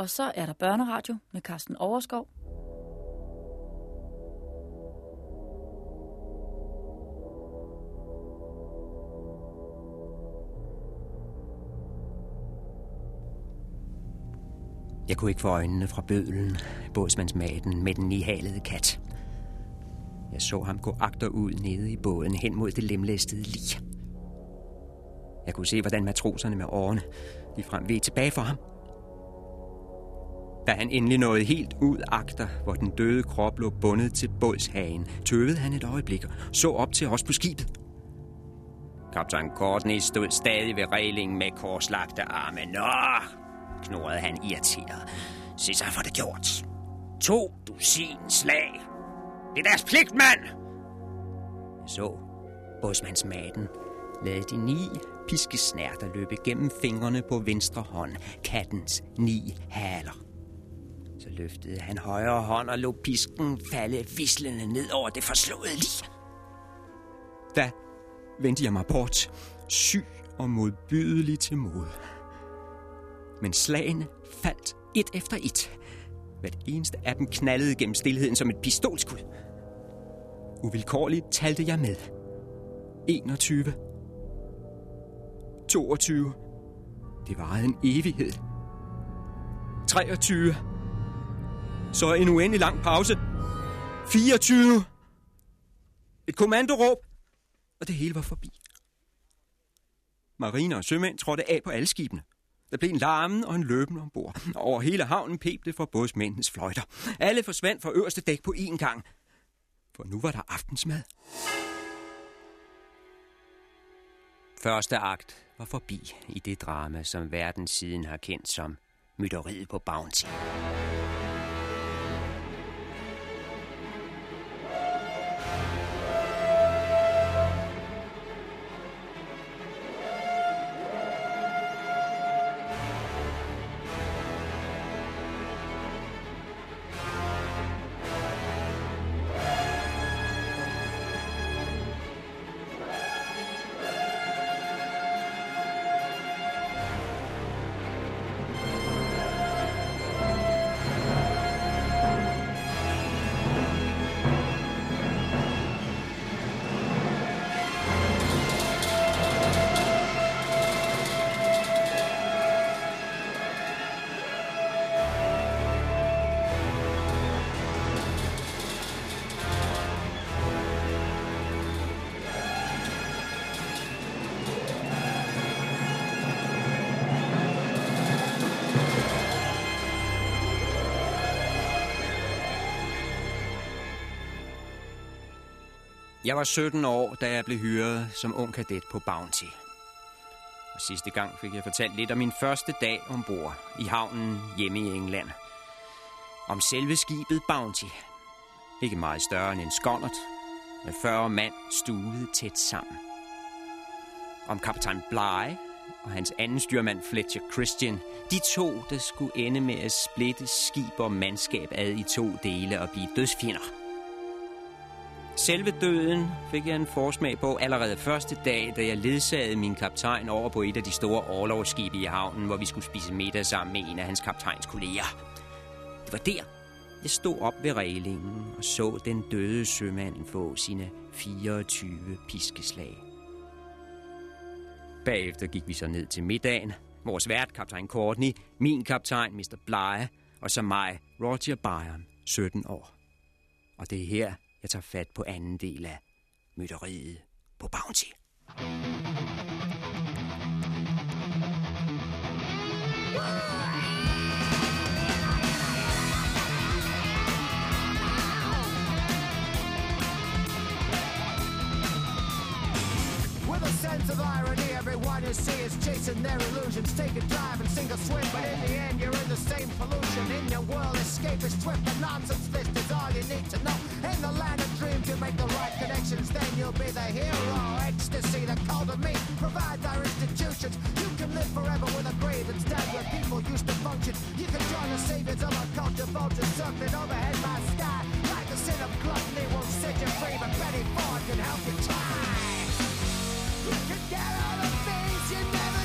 Og så er der børneradio med Carsten Overskov. Jeg kunne ikke få øjnene fra bødlen, bådsmandsmaten med den nihalede kat. Jeg så ham gå agterud nede i båden hen mod det lemlæstede lig. Jeg kunne se, hvordan matroserne med årene de frem ved tilbage for ham. Da han endelig nåede helt ud agter, hvor den døde krop lå bundet til bådshagen, tøvede han et øjeblik og så op til os på skibet. Kaptajn Courtney stod stadig ved reglingen med korslagte arme. Nå, knurrede han irriteret. Se så for det gjort. To dusin slag. Det er deres pligt, mand! Så bådsmandsmaten lade de ni piskesnærter løbe gennem fingrene på venstre hånd, kattens ni haler. Løftede han højre hånd og lå pisken falde vislende ned over det forslåede lig. Da vendte jeg mig bort, syg og modbydelig til mod. Men slagene faldt et efter et. Hvert eneste af dem knaldede gennem stillheden som et pistolskud. Uvilkårligt talte jeg med. 21. 22. Det varede en evighed. 23. Så en uendelig lang pause. 24. Et kommandoråb. Og det hele var forbi. Mariner og sømænd trådte af på alle skibene. Der blev en larmen og en løben ombord. Over hele havnen pep det fra bådsmændenes fløjter. Alle forsvandt fra øverste dæk på én gang. For nu var der aftensmad. Første akt var forbi i det drama, som verden siden har kendt som mytteriet på Bounty. Jeg var 17 år, da jeg blev hyret som ung kadet på Bounty. Og sidste gang fik jeg fortalt lidt om min første dag ombord i havnen hjemme i England. Om selve skibet Bounty. Ikke meget større end en skonnert, med 40 mand stuet tæt sammen. Om kaptajn Bly og hans anden styrmand Fletcher Christian, de to, der skulle ende med at splitte skib og mandskab ad i to dele og blive dødsfjender. Selve døden fik jeg en forsmag på allerede første dag, da jeg ledsagede min kaptajn over på et af de store overlovsskibe i havnen, hvor vi skulle spise middag sammen med en af hans kaptajns kolleger. Det var der, jeg stod op ved reglingen og så den døde sømand få sine 24 piskeslag. Bagefter gik vi så ned til middagen. Vores vært, kaptajn Courtney, min kaptajn, Mr. Bleje, og så mig, Roger Byron, 17 år. Og det er her, jeg tager fat på anden del af mytteriet på Bounty. With a sense of irony, you see is chasing their illusions. Take a dive and sink or swim, but in the end, you're in the same pollution. In your world, escape is swift, the nonsense list is all you need to know. In the land of dreams, you make the right connections, then you'll be the hero. Ecstasy, the call to me, provides our institutions. You can live forever with a grave instead where people used to function. You can join the saviors of our culture, vultures circling overhead my sky. Like the sin of gluttony won't set you free, but Betty Ford can help you try. You can get the things you never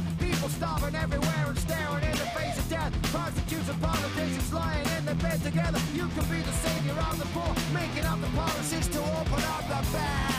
breath. People starving everywhere and staring in the face of death. Prostitutes and politicians lying in the bed together. You can be the savior of the poor, making up the policies to open up the back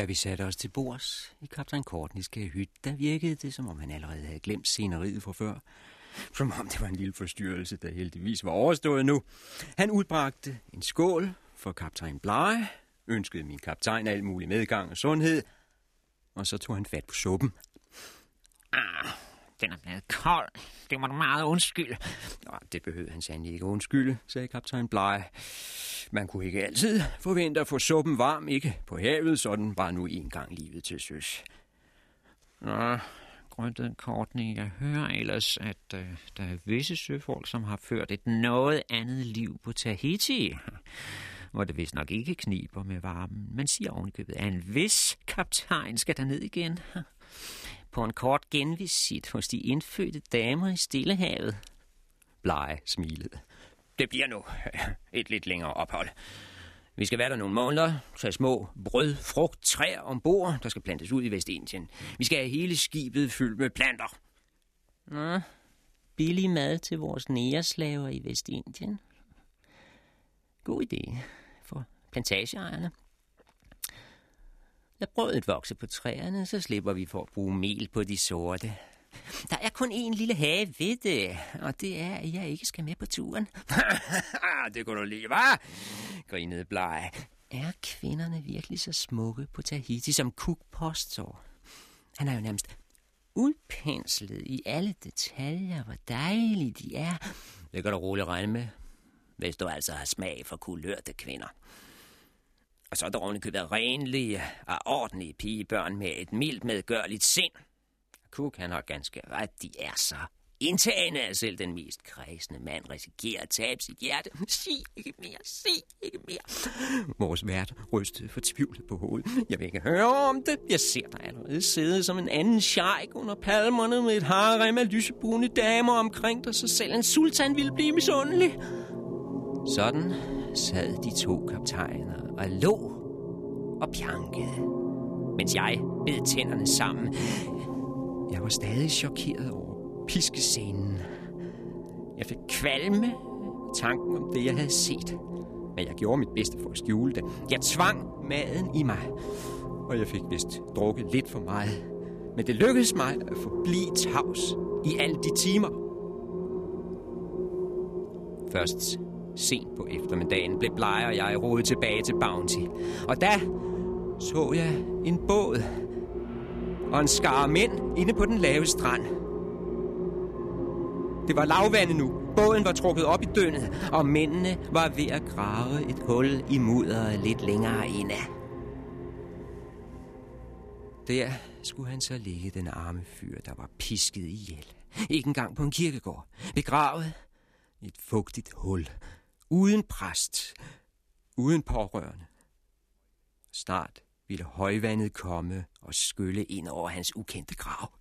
Da vi satte os til bords i kaptajn Kortniske hytte, der virkede det, som om han allerede havde glemt sceneriet fra før. Som om det var en lille forstyrrelse, der heldigvis var overstået nu. Han udbragte en skål for kaptajn Blege, ønskede min kaptajn al mulig medgang og sundhed, og så tog han fat på suppen. Ah, den er blevet kold. Det må du meget undskylde. Nå, det behøvede han sandelig ikke undskylde, sagde kaptajn Blege. Man kunne ikke altid forvente at få suppen varm, ikke på havet, sådan var nu engang livet til søs. Nå, grøntet Courtney, jeg hører ellers, at øh, der er visse søfolk, som har ført et noget andet liv på Tahiti. Hvor det vist nok ikke kniber med varmen. Man siger ovenikøbet, at en vis kaptajn skal der ned igen. På en kort genvisit hos de indfødte damer i Stillehavet. Blege smilede. Det bliver nu et lidt længere ophold. Vi skal være der nogle måneder, tage små brød, frugt, træer ombord, der skal plantes ud i Vestindien. Vi skal have hele skibet fyldt med planter. Nå, billig mad til vores næreslaver i Vestindien. God idé for plantageejerne. Lad brødet vokse på træerne, så slipper vi for at bruge mel på de sorte. Der er kun en lille have ved det, og det er, at jeg ikke skal med på turen. det kunne du lide, hva'? grinede Blege. Er kvinderne virkelig så smukke på Tahiti, som Cook påstår? Han er jo nærmest udpenslet i alle detaljer, hvor dejlige de er. Det kan du roligt regne med, hvis du altså har smag for kulørte kvinder. Og så er der ovenikøbet renlige og ordentlige pigebørn med et mildt medgørligt sind. Cook, han har ganske ret, de er så indtagende, at selv den mest kredsende mand risikerer at tabe sit hjerte. Sig ikke mere, sig ikke mere. Vores vært rystede fortvivlet på hovedet. Jeg vil ikke høre om det. Jeg ser dig allerede sidde som en anden sheik under palmerne med et harem af lysebrune damer omkring dig, så selv en sultan ville blive misundelig. Sådan sad de to kaptajner og lå og pjankede, mens jeg bed tænderne sammen. Jeg var stadig chokeret over piskescenen. Jeg fik kvalme af tanken om det, jeg havde set. Men jeg gjorde mit bedste for at skjule det. Jeg tvang maden i mig. Og jeg fik vist drukket lidt for meget. Men det lykkedes mig at forblive tavs i alle de timer. Først sent på eftermiddagen blev Blejer og jeg rodet tilbage til Bounty. Og da så jeg en båd og en skare mænd inde på den lave strand. Det var lavvande nu. Båden var trukket op i dønnet, og mændene var ved at grave et hul i mudderet lidt længere inde. Der skulle han så ligge, den arme fyr, der var pisket ihjel. Ikke engang på en kirkegård. Begravet i et fugtigt hul. Uden præst. Uden pårørende. Snart ville højvandet komme og skylle ind over hans ukendte grav.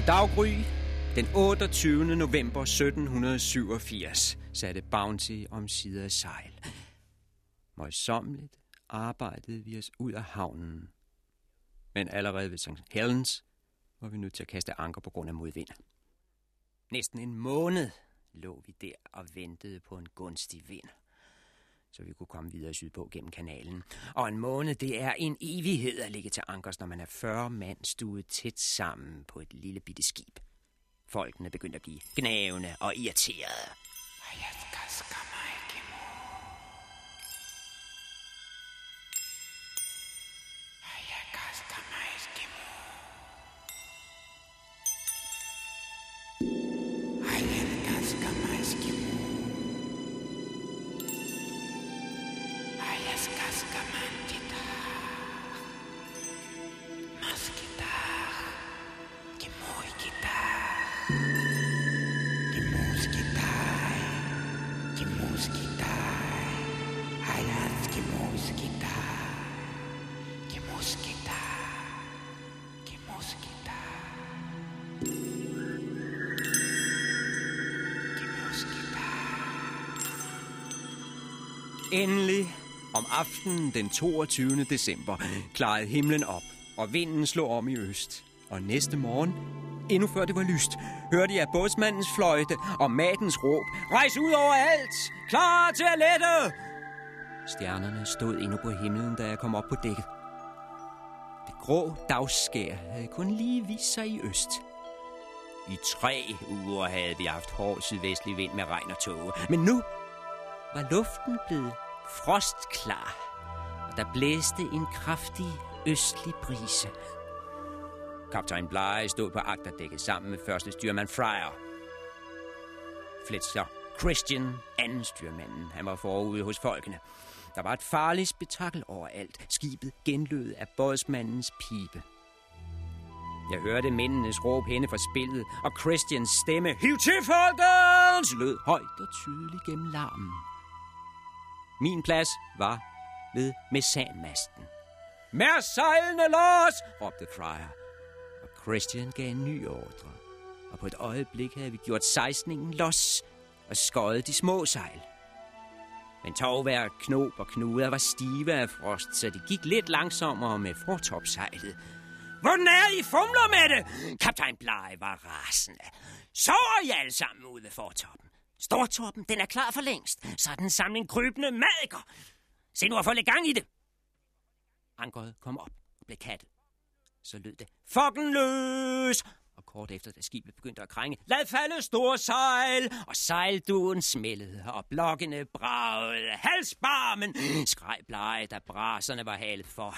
Ved daggry den 28. november 1787 satte Bounty om sider af sejl. Møjsommeligt arbejdede vi os ud af havnen. Men allerede ved St. Helens var vi nødt til at kaste anker på grund af modvind. Næsten en måned lå vi der og ventede på en gunstig vind så vi kunne komme videre sydpå gennem kanalen. Og en måned, det er en evighed at ligge til ankers, når man er 40 mand stuet tæt sammen på et lille bitte skib. Folkene begyndte at blive gnavende og irriterede. Endelig, aftenen den 22. december, klarede himlen op, og vinden slog om i øst. Og næste morgen, endnu før det var lyst, hørte jeg bådsmandens fløjte og matens råb. Rejs ud over alt! Klar til at lette! Stjernerne stod endnu på himlen, da jeg kom op på dækket. Det grå dagsskær havde kun lige vist sig i øst. I tre uger havde vi haft hård sydvestlig vind med regn og tåge. Men nu var luften blevet frostklar, og der blæste en kraftig østlig brise. Kaptajn Bly stod på agterdækket sammen med første styrmand Fryer. Fletcher Christian, anden styrmanden, han var forude hos folkene. Der var et farligt spektakel overalt. Skibet genlød af bådsmandens pibe. Jeg hørte mændenes råb henne fra spillet, og Christians stemme, Hiv til, folkens! lød højt og tydeligt gennem larmen. Min plads var ved mesanmasten. Mer sejlene los! råbte Fryer. Og Christian gav en ny ordre. Og på et øjeblik havde vi gjort sejsningen los og skåret de små sejl. Men tovværk, knop og knuder var stive af frost, så det gik lidt langsommere med fortopsejlet. Hvordan er I fumler med det? Kaptajn Bly var rasende. Sover I alle sammen ude ved fortoppen? Stortoppen, den er klar for længst. Så er den samling krybende madikker. Se nu at få lidt gang i det. Ankeret kom op og blev kattet. Så lød det, fucking løs! Kort efter, da skibet begyndte at krænge, lad falde store sejl! Og sejlduen smældede, og blokkene bragede. Halsbarmen! Skreg blege, da braserne var halet for.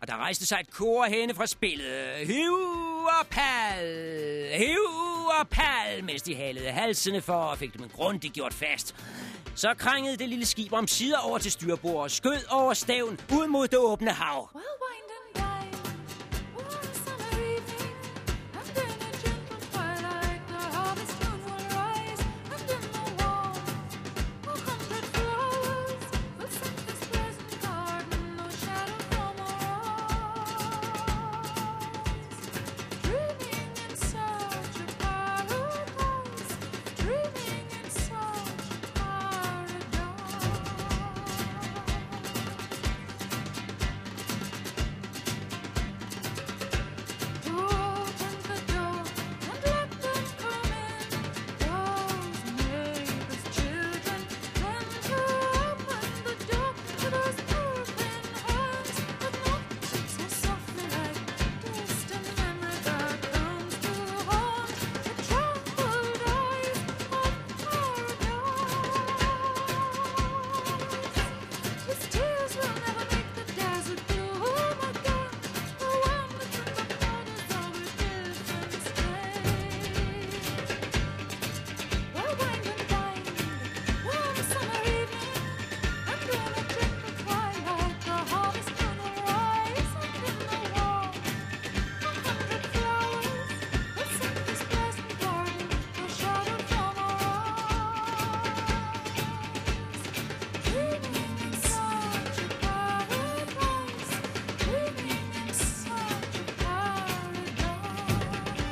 Og der rejste sig et kor henne fra spillet. Hiv og pal! Hiv og pal! Mens de halede halsene for og fik dem grundigt gjort fast. Så krængede det lille skib om sider over til styrbord og skød over staven ud mod det åbne hav. Well,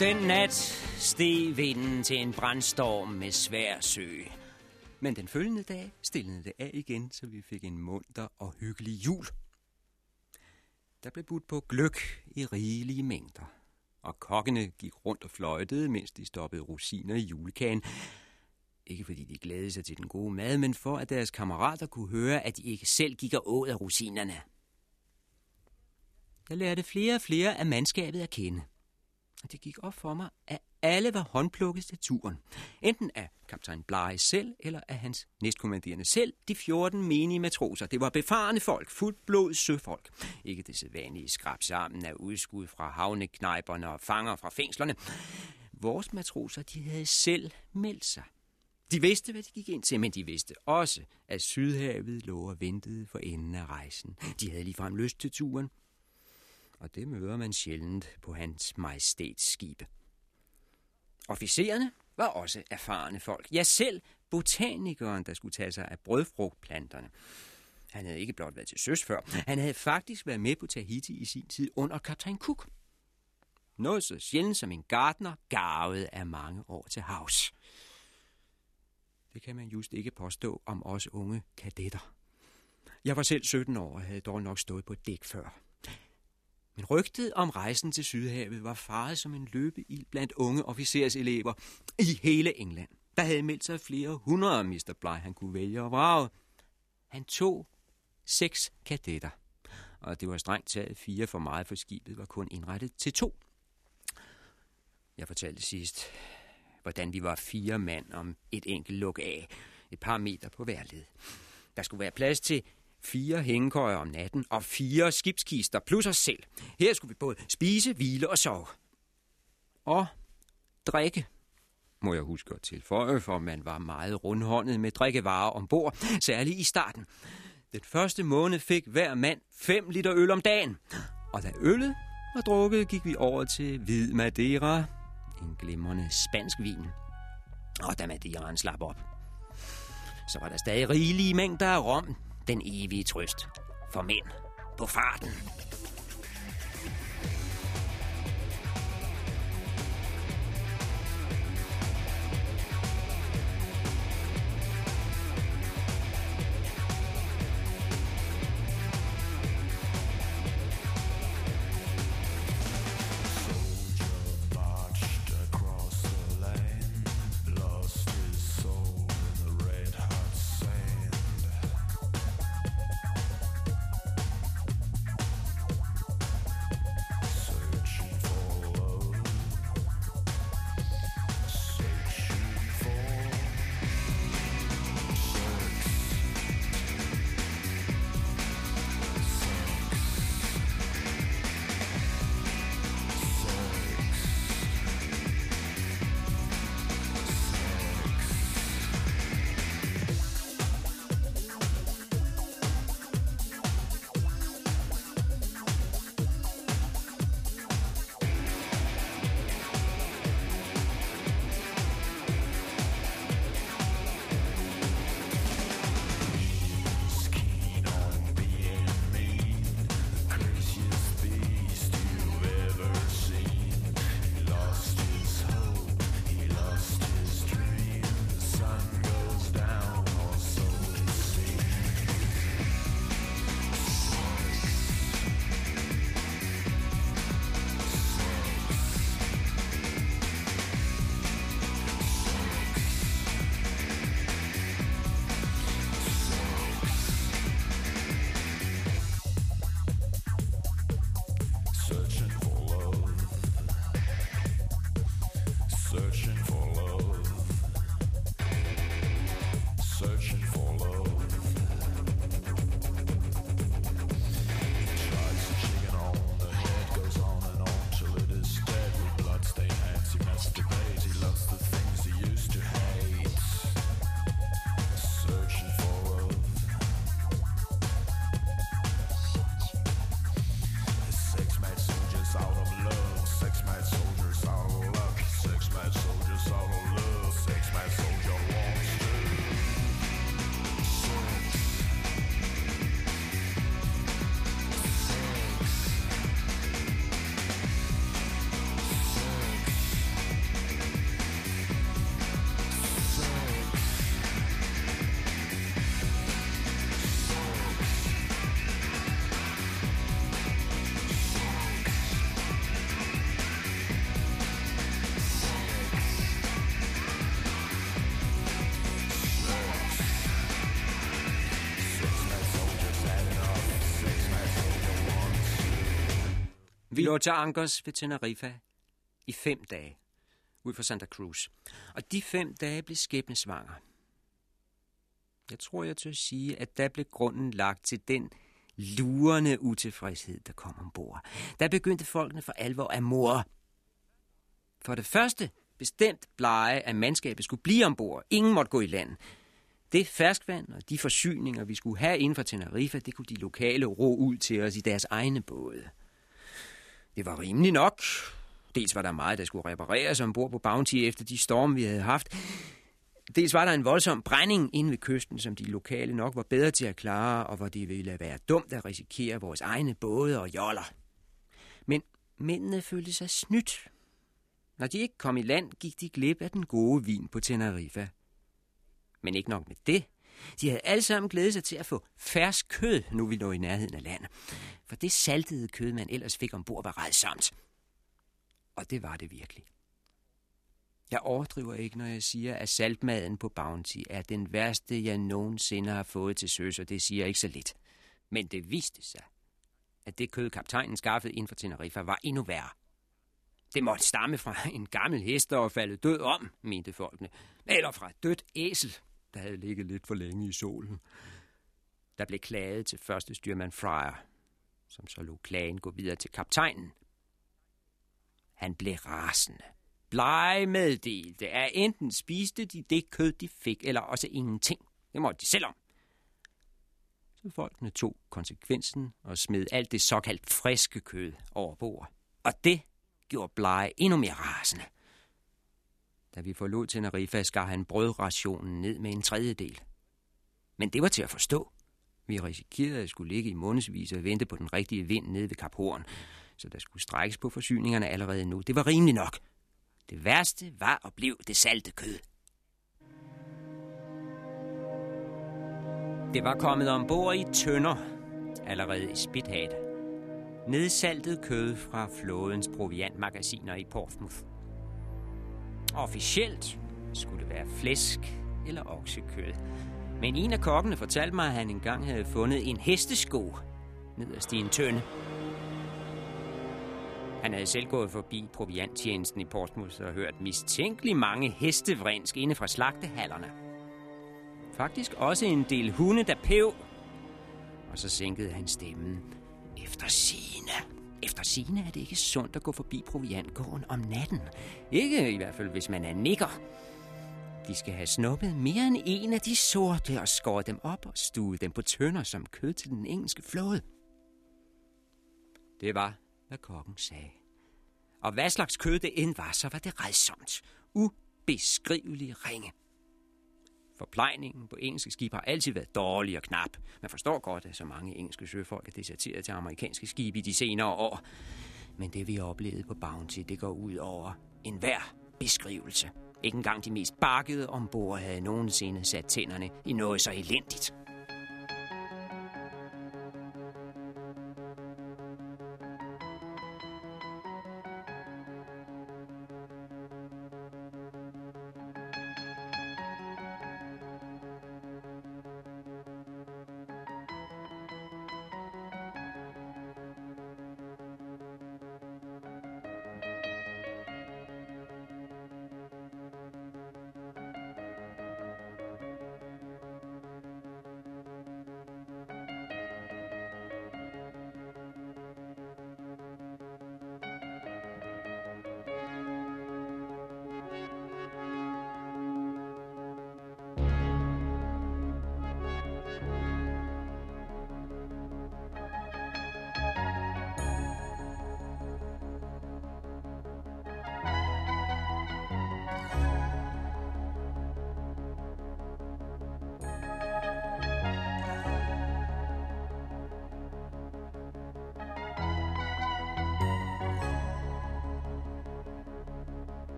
Den nat steg vinden til en brandstorm med svær sø. Men den følgende dag stillede det af igen, så vi fik en munter og hyggelig jul. Der blev budt på gløk i rigelige mængder, og kokkene gik rundt og fløjtede, mens de stoppede rosiner i julekagen. Ikke fordi de glædede sig til den gode mad, men for at deres kammerater kunne høre, at de ikke selv gik og åd af rosinerne. Jeg lærte flere og flere af mandskabet at kende. Og det gik op for mig, at alle var håndplukket til turen. Enten af kaptajn Blege selv, eller af hans næstkommanderende selv, de 14 menige matroser. Det var befarende folk, fuldblod søfolk. Ikke det sædvanlige skrab sammen af udskud fra havneknejperne og fanger fra fængslerne. Vores matroser, de havde selv meldt sig. De vidste, hvad de gik ind til, men de vidste også, at Sydhavet lå og ventede for enden af rejsen. De havde ligefrem lyst til turen, og det møder man sjældent på hans majestæts skibe. Officererne var også erfarne folk. Ja, selv botanikeren, der skulle tage sig af brødfrugtplanterne. Han havde ikke blot været til søs før. Han havde faktisk været med på Tahiti i sin tid under kaptajn Cook. Noget så sjældent som en gartner garvede af mange år til havs. Det kan man just ikke påstå om os unge kadetter. Jeg var selv 17 år og havde dog nok stået på dæk før. Men rygtet om rejsen til Sydhavet var faret som en løbeild blandt unge officerselever i hele England. Der havde meldt sig flere hundrede Mr. Bly, han kunne vælge og vrage. Han tog seks kadetter, og det var strengt taget fire for meget, for skibet var kun indrettet til to. Jeg fortalte sidst, hvordan vi var fire mand om et enkelt luk af, et par meter på hver led. Der skulle være plads til fire hængekøjer om natten og fire skibskister plus os selv. Her skulle vi både spise, hvile og sove. Og drikke, må jeg huske at tilføje, for man var meget rundhåndet med drikkevarer ombord, særligt i starten. Den første måned fik hver mand 5 liter øl om dagen. Og da øllet var drukket, gik vi over til hvid Madeira, en glimrende spansk vin. Og da Madeiraen slap op, så var der stadig rigelige mængder af rom, den evige trøst for mænd på farten. Vi lå til ankers ved Tenerife i fem dage ud for Santa Cruz. Og de fem dage blev skæbnesvanger. Jeg tror, jeg tør sige, at der blev grunden lagt til den lurende utilfredshed, der kom ombord. Der begyndte folkene for alvor at mor. For det første bestemt blege, at mandskabet skulle blive ombord. Ingen måtte gå i land. Det ferskvand og de forsyninger, vi skulle have inden for Tenerife, det kunne de lokale ro ud til os i deres egne både. Det var rimeligt nok. Dels var der meget, der skulle repareres ombord på Bounty efter de storme, vi havde haft. Dels var der en voldsom brænding inde ved kysten, som de lokale nok var bedre til at klare, og hvor det ville være dumt at risikere vores egne både og joller. Men mændene følte sig snydt. Når de ikke kom i land, gik de glip af den gode vin på Teneriffa. Men ikke nok med det. De havde alle sammen glædet sig til at få fersk kød, nu vi lå i nærheden af land. For det saltede kød, man ellers fik ombord, var redsomt. Og det var det virkelig. Jeg overdriver ikke, når jeg siger, at saltmaden på Bounty er den værste, jeg nogensinde har fået til søs, og det siger jeg ikke så lidt. Men det viste sig, at det kød, kaptajnen skaffede inden for Tenerife, var endnu værre. Det måtte stamme fra en gammel hest, der var faldet død om, mente folkene. Eller fra et dødt æsel, der havde ligget lidt for længe i solen. Der blev klaget til første styrmand Fryer, som så lå klagen gå videre til kaptajnen. Han blev rasende. Blege meddelte, at enten spiste de det kød, de fik, eller også ingenting. Det måtte de selv om. Så folkene tog konsekvensen og smed alt det såkaldt friske kød over bord. Og det gjorde Blege endnu mere rasende. Da vi forlod Tenerife, skar han brødrationen ned med en tredjedel. Men det var til at forstå. Vi risikerede at skulle ligge i månedsvis og vente på den rigtige vind nede ved Kap Horn, så der skulle strækkes på forsyningerne allerede nu. Det var rimeligt nok. Det værste var og blev det salte kød. Det var kommet ombord i tønder, allerede i Spithat. Nedsaltet kød fra flådens proviantmagasiner i Portsmouth. Officielt skulle det være flæsk eller oksekød. Men en af kokkene fortalte mig, at han engang havde fundet en hestesko nederst i en tønde. Han havde selv gået forbi provianttjenesten i Portsmouth og hørt mistænkeligt mange hestevrinsk inde fra slagtehallerne. Faktisk også en del hunde, der pev. Og så sænkede han stemmen. Efter sine. Efter sine er det ikke sundt at gå forbi proviantgården om natten. Ikke i hvert fald, hvis man er nikker. De skal have snuppet mere end en af de sorte og skåret dem op og stuet dem på tønder som kød til den engelske flåde. Det var, hvad kokken sagde. Og hvad slags kød det end var, så var det redsomt. Ubeskrivelig ringe. Forplejningen på engelske skibe har altid været dårlig og knap. Man forstår godt, at så mange engelske søfolk er deserteret til amerikanske skibe i de senere år. Men det, vi har oplevet på Bounty, det går ud over enhver beskrivelse. Ikke engang de mest bakkede ombord havde nogensinde sat tænderne i noget så elendigt.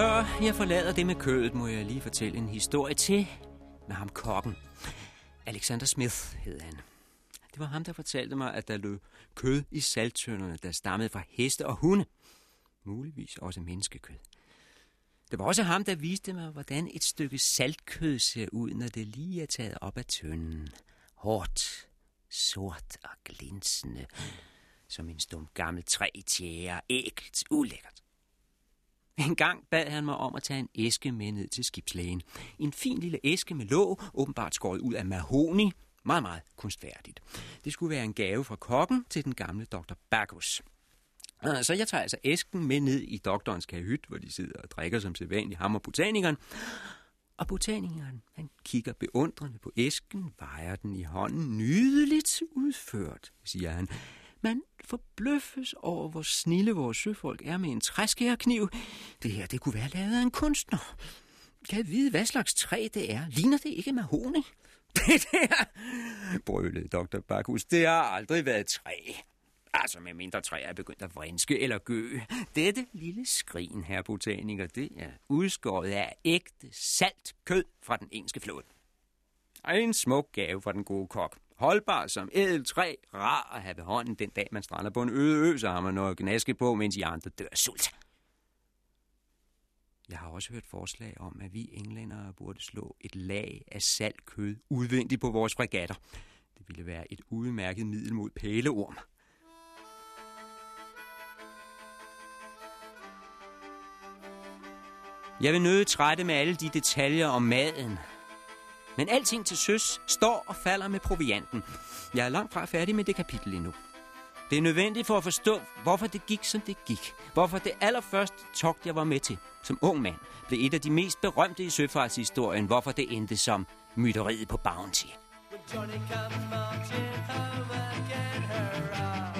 Før jeg forlader det med kødet, må jeg lige fortælle en historie til med ham kokken. Alexander Smith hed han. Det var ham, der fortalte mig, at der løb kød i salttønderne, der stammede fra heste og hunde. Muligvis også menneskekød. Det var også ham, der viste mig, hvordan et stykke saltkød ser ud, når det lige er taget op af tønden. Hårdt, sort og glinsende, som en stum gammel træ i tjære. Ægelt, ulækkert. En gang bad han mig om at tage en æske med ned til skibslægen. En fin lille æske med låg, åbenbart skåret ud af mahoni. Meget, meget kunstfærdigt. Det skulle være en gave fra kokken til den gamle dr. Bacchus. Ah, så jeg tager altså æsken med ned i doktorens kahyt, hvor de sidder og drikker som sædvanligt ham og botanikeren. Og botanikeren, han kigger beundrende på æsken, vejer den i hånden, nydeligt udført, siger han. Man forbløffes over, hvor snille vores søfolk er med en træskærkniv. Det her, det kunne være lavet af en kunstner. Kan jeg vide, hvad slags træ det er? Ligner det ikke mahoni? Det der, brølede dr. Bakhus, det har aldrig været træ. Altså med mindre træer er begyndt at vrinske eller gø. Dette lille skrin, her botaniker, det er udskåret af ægte salt kød fra den engelske flod. Og en smuk gave fra den gode kok. Holdbar som ædel træ, rar at have ved hånden den dag, man strander på en øde ø, så har man noget at gnaske på, mens I andre dør sult. Jeg har også hørt forslag om, at vi englændere burde slå et lag af salt kød udvendigt på vores fregatter. Det ville være et udmærket middel mod pæleorm. Jeg vil nøde trætte med alle de detaljer om maden. Men alting til søs står og falder med provianten. Jeg er langt fra færdig med det kapitel endnu. Det er nødvendigt for at forstå, hvorfor det gik, som det gik. Hvorfor det allerførste togt, jeg var med til, som ung mand, blev et af de mest berømte i søfartshistorien. Hvorfor det endte som mytteriet på Bounty. Johnny comes marching home again, hurrah.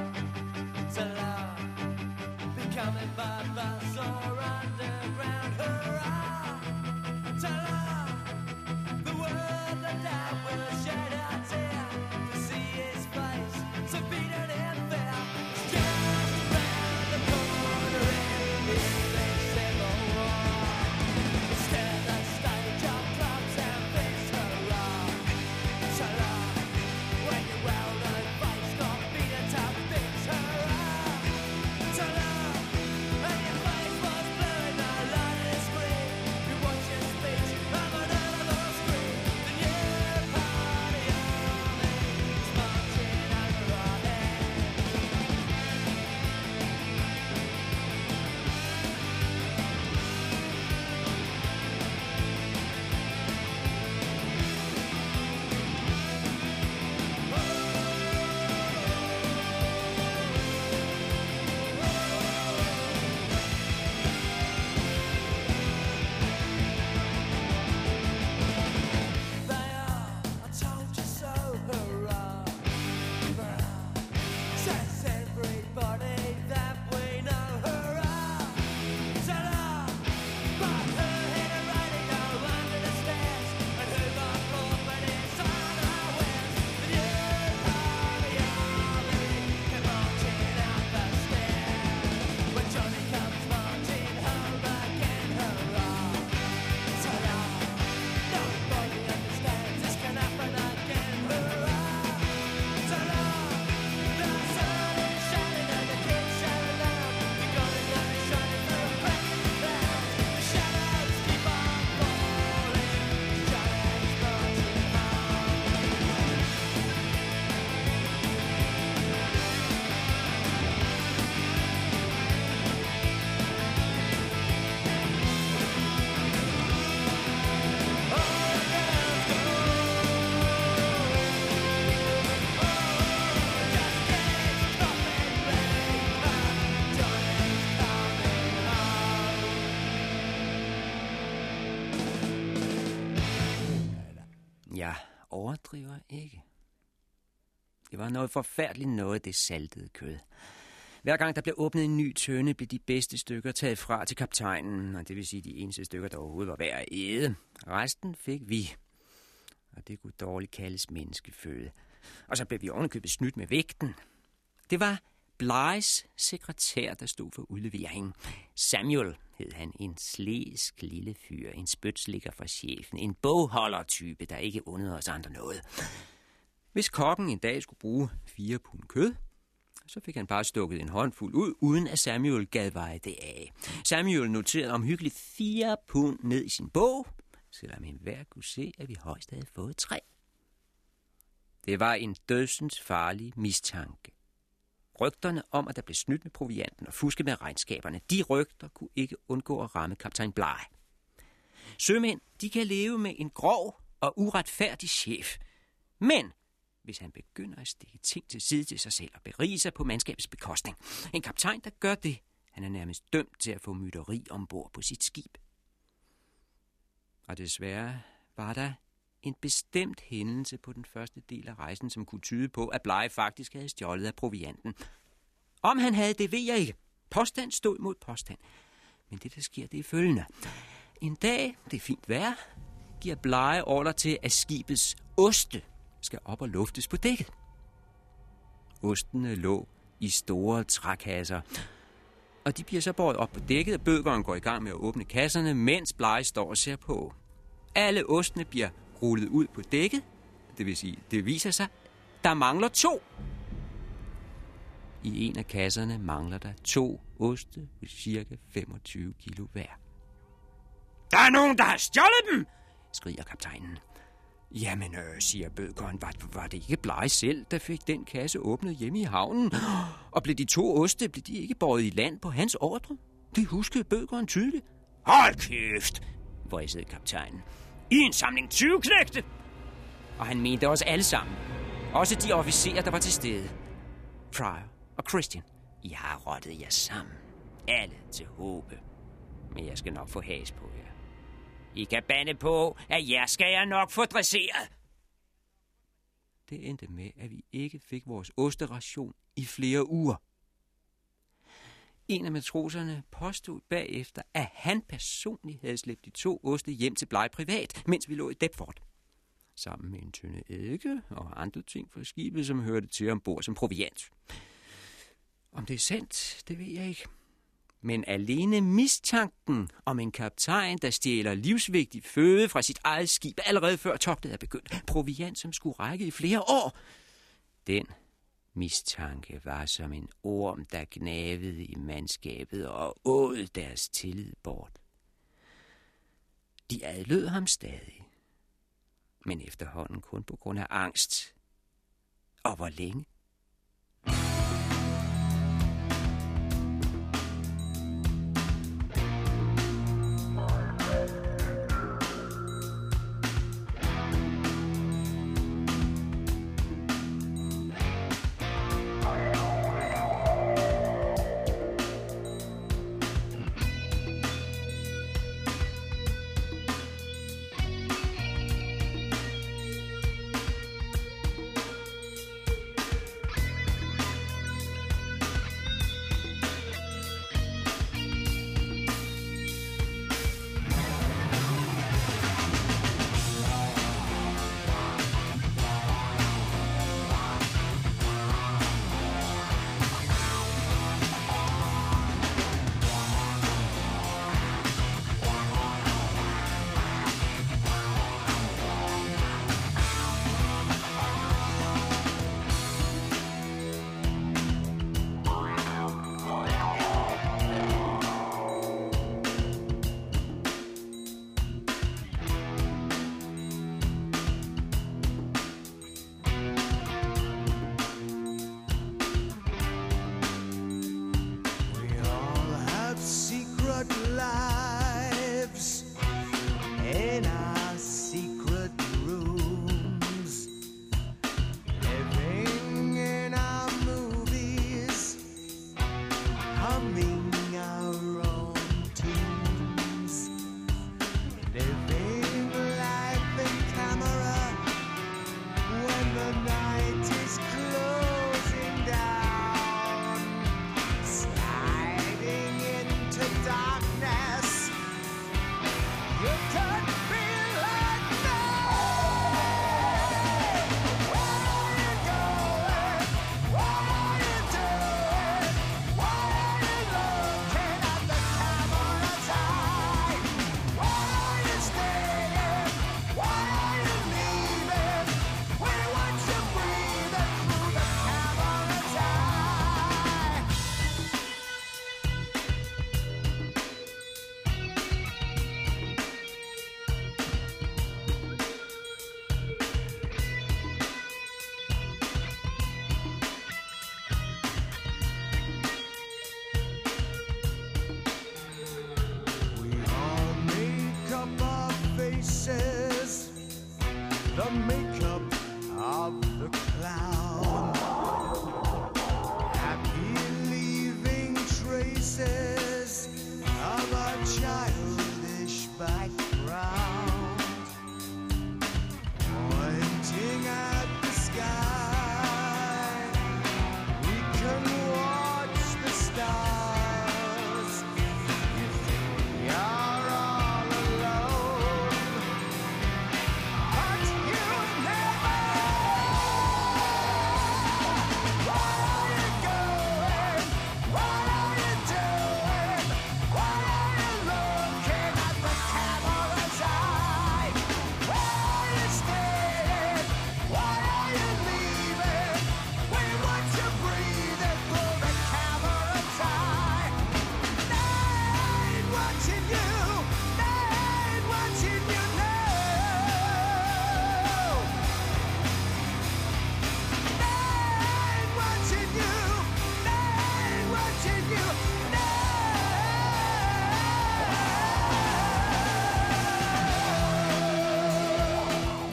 Overdriver ikke. Det var noget forfærdeligt noget, det saltede kød. Hver gang der blev åbnet en ny tønde, blev de bedste stykker taget fra til kaptajnen, og det vil sige de eneste stykker, der overhovedet var værd at æde. Resten fik vi, og det kunne dårligt kaldes menneskeføde. Og så blev vi ovenikøbet snydt med vægten. Det var Blyes sekretær, der stod for udleveringen. Samuel hed han, en slæsk lille fyr, en spytslikker fra chefen, en bogholdertype, der ikke undede os andre noget. Hvis kokken en dag skulle bruge fire pund kød, så fik han bare stukket en håndfuld ud, uden at Samuel gad veje det af. Samuel noterede omhyggeligt fire pund ned i sin bog, selvom enhver kunne se, at vi højst havde fået tre. Det var en dødsens farlig mistanke. Rygterne om, at der blev snydt med provianten og fusket med regnskaberne, de rygter kunne ikke undgå at ramme kaptajn Bly. Sømænd, de kan leve med en grov og uretfærdig chef. Men hvis han begynder at stikke ting til side til sig selv og berige sig på mandskabets bekostning. En kaptajn, der gør det, han er nærmest dømt til at få mytteri ombord på sit skib. Og desværre var der en bestemt hændelse på den første del af rejsen, som kunne tyde på, at Blege faktisk havde stjålet af provianten. Om han havde, det ved jeg ikke. Påstand stod mod påstand. Men det, der sker, det er følgende. En dag, det er fint vejr, giver Blege ordre til, at skibets oste skal op og luftes på dækket. Ostene lå i store trækasser, og de bliver så båret op på dækket, og bøgeren går i gang med at åbne kasserne, mens Blege står og ser på. Alle ostene bliver rullet ud på dækket, det vil sige, det viser sig, der mangler to. I en af kasserne mangler der to oste på cirka 25 kilo hver. Der er nogen, der har stjålet dem, skriger kaptajnen. Jamen, øh, siger bøgeren, var, var det ikke Blege selv, der fik den kasse åbnet hjemme i havnen? Og blev de to oste, blev de ikke båret i land på hans ordre? Det huskede bøgeren tydeligt. Hold kæft, vridsede kaptajnen. I en samling 20 knægte! Og han mente os alle sammen. Også de officerer, der var til stede. Pryor og Christian. I har rottet jer sammen. Alle til håbe. Men jeg skal nok få has på jer. I kan bande på, at jer skal jeg nok få dresseret. Det endte med, at vi ikke fik vores osteration i flere uger. En af matroserne påstod bagefter, at han personligt havde slæbt de to oste hjem til Bleg privat, mens vi lå i Deptford. Sammen med en tynde eddike og andre ting fra skibet, som hørte til ombord som proviant. Om det er sandt, det ved jeg ikke. Men alene mistanken om en kaptajn, der stjæler livsvigtig føde fra sit eget skib allerede før togtet er begyndt, proviant, som skulle række i flere år, den mistanke var som en orm, der gnavede i mandskabet og åd deres tillid bort. De adlød ham stadig, men efterhånden kun på grund af angst. Og hvor længe?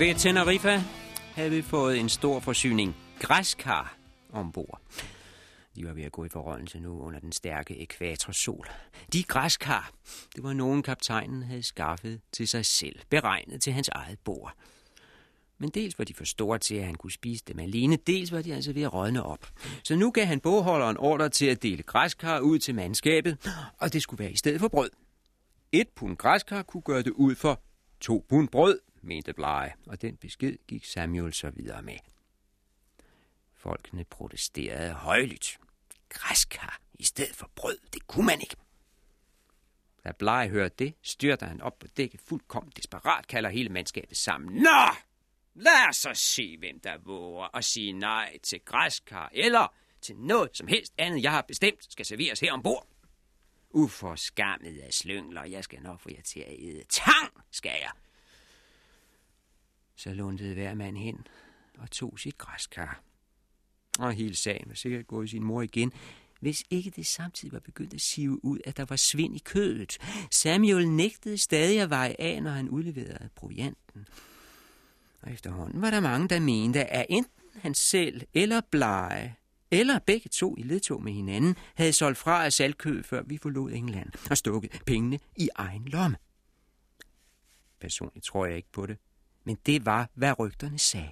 Ved Tenerife havde vi fået en stor forsyning græskar ombord. De var ved at gå i forrørelse nu under den stærke ekvatorsol. De græskar, det var nogen kaptajnen havde skaffet til sig selv, beregnet til hans eget bord. Men dels var de for store til, at han kunne spise dem alene, dels var de altså ved at rådne op. Så nu gav han bogholderen ordre til at dele græskar ud til mandskabet, og det skulle være i stedet for brød. Et pund græskar kunne gøre det ud for to pund brød, mente Bly, og den besked gik Samuel så videre med. Folkene protesterede højlydt. Græskar i stedet for brød, det kunne man ikke. Da Bly hørte det, styrter han op på dækket fuldkommen desperat, kalder hele mandskabet sammen. Nå! Lad os så se, hvem der våger at sige nej til græskar, eller til noget som helst andet, jeg har bestemt, skal serveres her ombord. Uforskammet af slyngler, jeg skal nok få jer til at æde. Tang skal jeg! Så lundede hver mand hen og tog sit græskar. Og hele sagen var sikkert gået i sin mor igen, hvis ikke det samtidig var begyndt at sive ud, at der var svind i kødet. Samuel nægtede stadig at veje af, når han udleverede provianten. Og efterhånden var der mange, der mente, at enten han selv eller Blege, eller begge to i ledtog med hinanden, havde solgt fra af salgkød, før vi forlod England, og stukket pengene i egen lomme. Personligt tror jeg ikke på det, men det var, hvad rygterne sagde.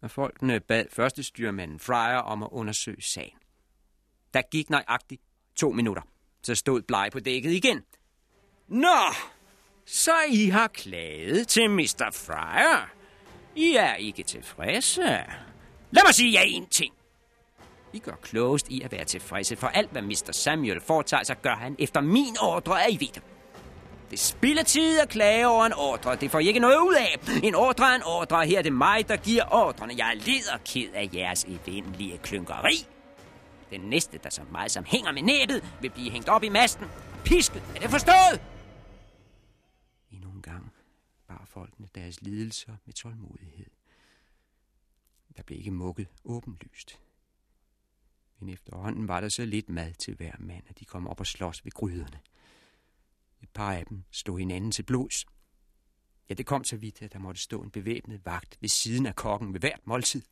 Og folkene bad første styrmanden Fryer om at undersøge sagen. Der gik nøjagtigt to minutter. Så stod Blei på dækket igen. Nå, så I har klaget til Mr. Fryer. I er ikke tilfredse. Lad mig sige jer en ting. I gør klogest i at være tilfredse, for alt hvad Mr. Samuel foretager sig, gør han efter min ordre, at I ved det. Det spilder tid at klage over en ordre. Det får I ikke noget ud af. En ordre er en ordre. Her er det mig, der giver ordrene. Jeg er lider ked af jeres evindelige klynkeri. Den næste, der så meget som hænger med næbet, vil blive hængt op i masten. Pisket. Er det forstået? Endnu en gang bar folkene deres lidelser med tålmodighed. Der blev ikke mukket åbenlyst. Men efterhånden var der så lidt mad til hver mand, at de kom op og slås ved gryderne. Par af dem stod hinanden til blods. Ja, det kom så vidt, at der måtte stå en bevæbnet vagt ved siden af kokken ved hvert måltid.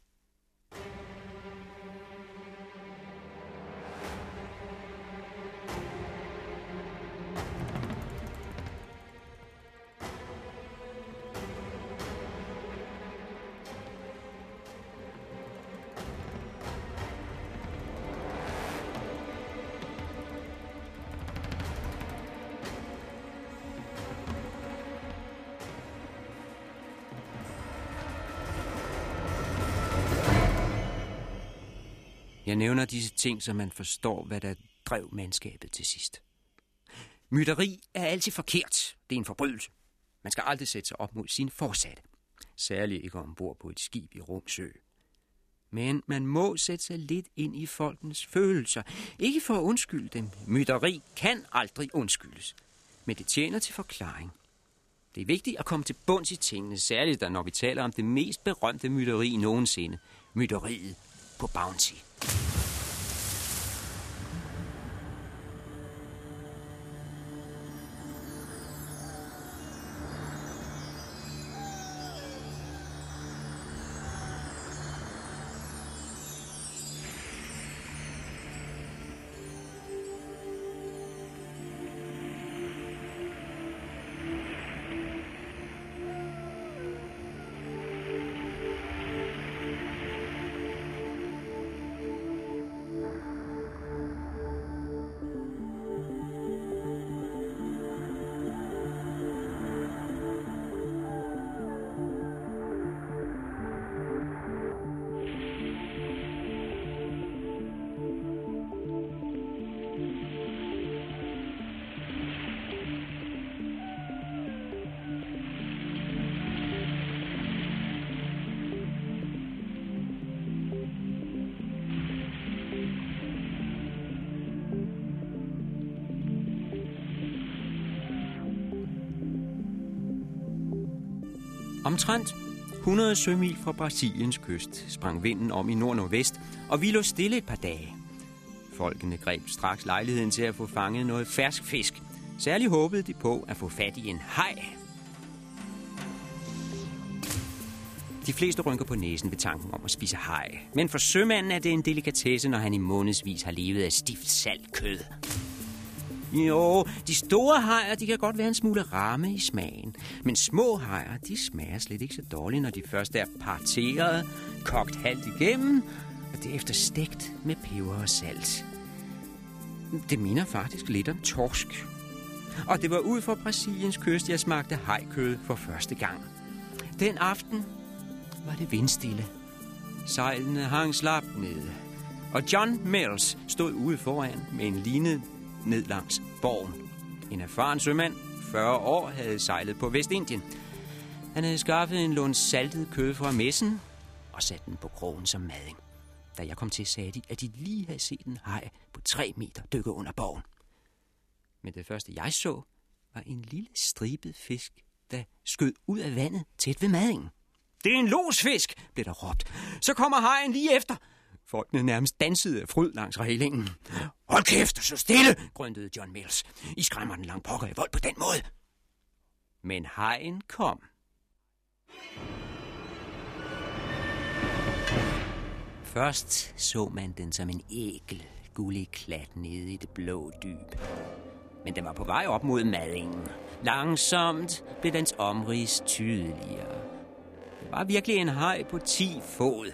Ting, så man forstår, hvad der drev mandskabet til sidst. Mytteri er altid forkert. Det er en forbrydelse. Man skal aldrig sætte sig op mod sin forsatte. Særligt ikke ombord på et skib i Rumsø. Men man må sætte sig lidt ind i folkens følelser. Ikke for at undskylde dem. Mytteri kan aldrig undskyldes. Men det tjener til forklaring. Det er vigtigt at komme til bunds i tingene, særligt da når vi taler om det mest berømte mytteri nogensinde. Mytteriet på Bounty. Omtrent 100 sømil fra Brasiliens kyst sprang vinden om i nord-nordvest, og vi lå stille et par dage. Folkene greb straks lejligheden til at få fanget noget fersk fisk. Særligt håbede de på at få fat i en haj. De fleste rynker på næsen ved tanken om at spise haj. Men for sømanden er det en delikatesse, når han i månedsvis har levet af stift salt kød. Jo, de store hajer, de kan godt være en smule ramme i smagen. Men små hajer, de smager slet ikke så dårligt, når de først er parteret, kogt halvt igennem, og derefter stegt med peber og salt. Det minder faktisk lidt om torsk. Og det var ud fra Brasiliens kyst, jeg smagte hajkød for første gang. Den aften var det vindstille. Sejlene hang slapt nede. Og John Mills stod ude foran med en line ned langs borgen. En erfaren sømand, 40 år, havde sejlet på Vestindien. Han havde skaffet en lund saltet kød fra messen og sat den på krogen som mading. Da jeg kom til, sagde de, at de lige havde set en haj på tre meter dykke under borgen. Men det første, jeg så, var en lille stribet fisk, der skød ud af vandet tæt ved madingen. Det er en losfisk, blev der råbt. Så kommer hajen lige efter. Folkene nærmest dansede af fryd langs reglingen. Hold kæft og så stille, grøntede John Mills. I skræmmer den lang pokker i vold på den måde. Men hajen kom. Først så man den som en ækel, gullig klat nede i det blå dyb. Men den var på vej op mod madingen. Langsomt blev dens omrids tydeligere. Det var virkelig en haj på 10 fod.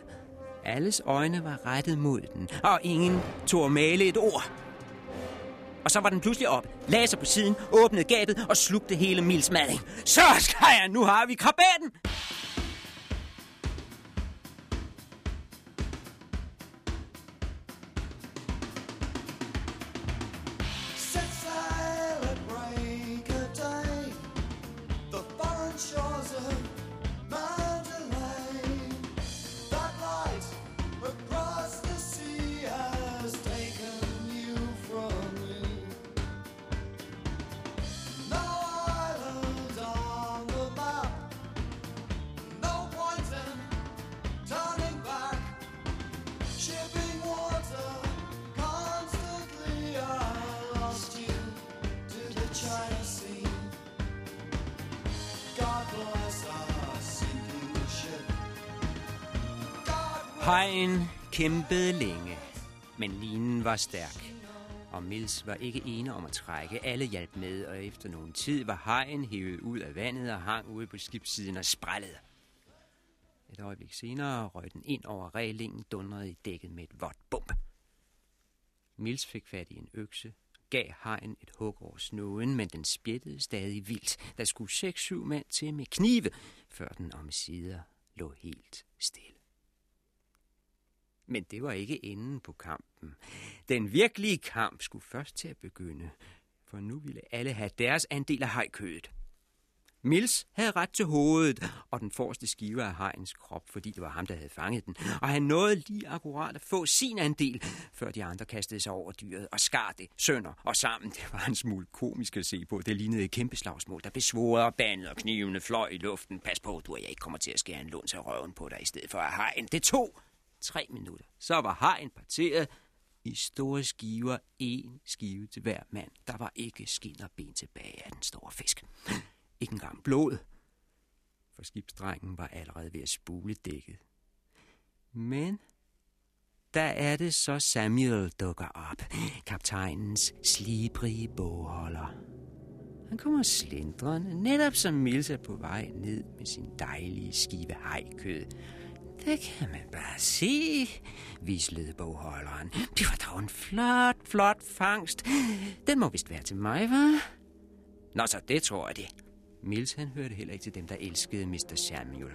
Alles øjne var rettet mod den, og ingen tog male et ord. Og så var den pludselig op, lagde sig på siden, åbnede gabet og slugte hele Mils mading. Så skal jeg, nu har vi krabaten! Hajen kæmpede længe, men linen var stærk. Og Mils var ikke ene om at trække. Alle hjalp med, og efter nogen tid var hajen hævet ud af vandet og hang ude på skibssiden og sprællede. Et øjeblik senere røg den ind over reglingen, dundrede i dækket med et vådt bump. Mils fik fat i en økse, gav hajen et hug over snuden, men den spjættede stadig vildt. Der skulle seks-syv mand til med knive, før den om sider lå helt stille. Men det var ikke enden på kampen. Den virkelige kamp skulle først til at begynde, for nu ville alle have deres andel af hajkødet. Mils havde ret til hovedet og den forreste skive af hajens krop, fordi det var ham, der havde fanget den. Og han nåede lige akkurat at få sin andel, før de andre kastede sig over dyret og skar det sønder og sammen. Det var en smule komisk at se på. Det lignede et kæmpe slagsmål, der blev svoret og bandet og knivene fløj i luften. Pas på, du og jeg ikke kommer til at skære en lunds af røven på dig i stedet for at hajen. Det tog tre minutter. Så var hajen parteret i store skiver, en skive til hver mand. Der var ikke skin og ben tilbage af den store fisk. Ikke engang blod, for skibsdrengen var allerede ved at spule dækket. Men der er det så Samuel dukker op, kaptajnens slibrige bogholder. Han kommer slindrende, netop som Mils er på vej ned med sin dejlige skive hejkød, det kan man bare se, vislede bogholderen. Det var dog en flot, flot fangst. Den må vist være til mig, hva'? Nå, så det tror jeg det. Mills han hørte heller ikke til dem, der elskede Mr. Samuel.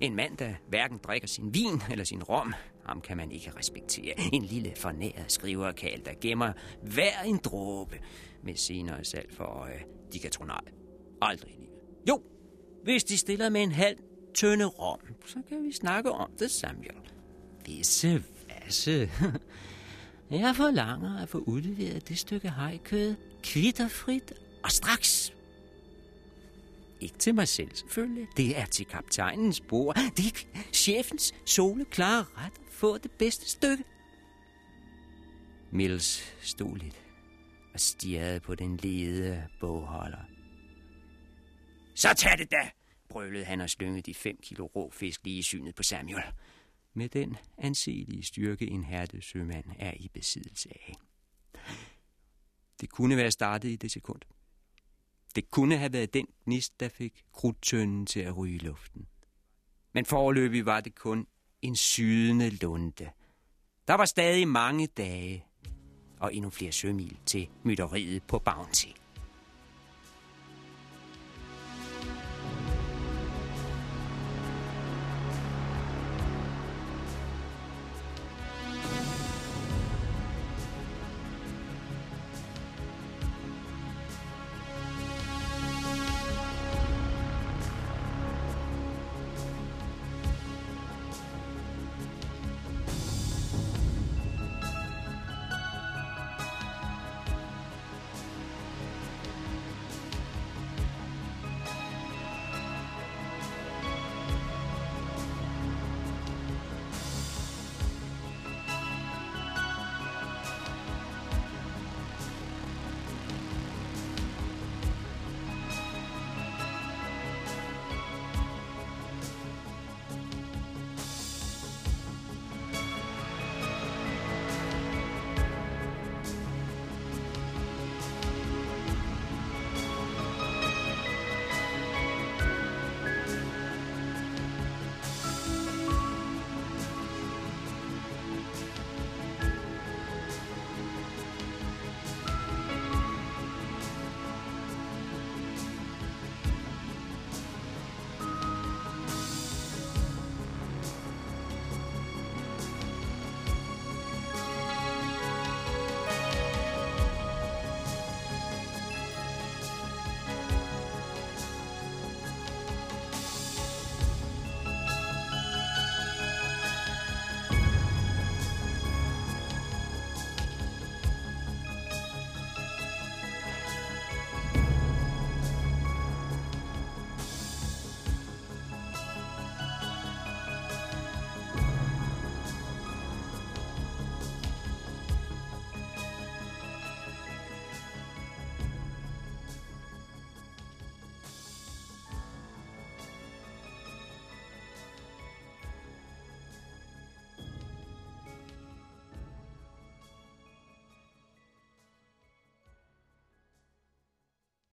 En mand, der hverken drikker sin vin eller sin rom, ham kan man ikke respektere. En lille fornæret skriverkal, der gemmer hver en dråbe med senere salg for øje. De kan tro nej. Aldrig i livet. Jo, hvis de stiller med en halv tynde rom, så kan vi snakke om det, Samuel. Visse vasse. Jeg forlanger at få udleveret det stykke hajkød kvitterfrit og straks. Ikke til mig selv, selvfølgelig. Det er til kaptajnens bord. Det er chefens soleklare ret at få det bedste stykke. Mills stod lidt og stirrede på den lede bogholder. Så tag det da, brølede han og slyngede de fem kilo rå fisk lige i synet på Samuel. Med den anselige styrke, en hærdet sømand er i besiddelse af. Det kunne være startet i det sekund. Det kunne have været den gnist, der fik krudtønden til at ryge i luften. Men forløbig var det kun en sydende lunde. Der var stadig mange dage og endnu flere sømil til mytteriet på Bounty.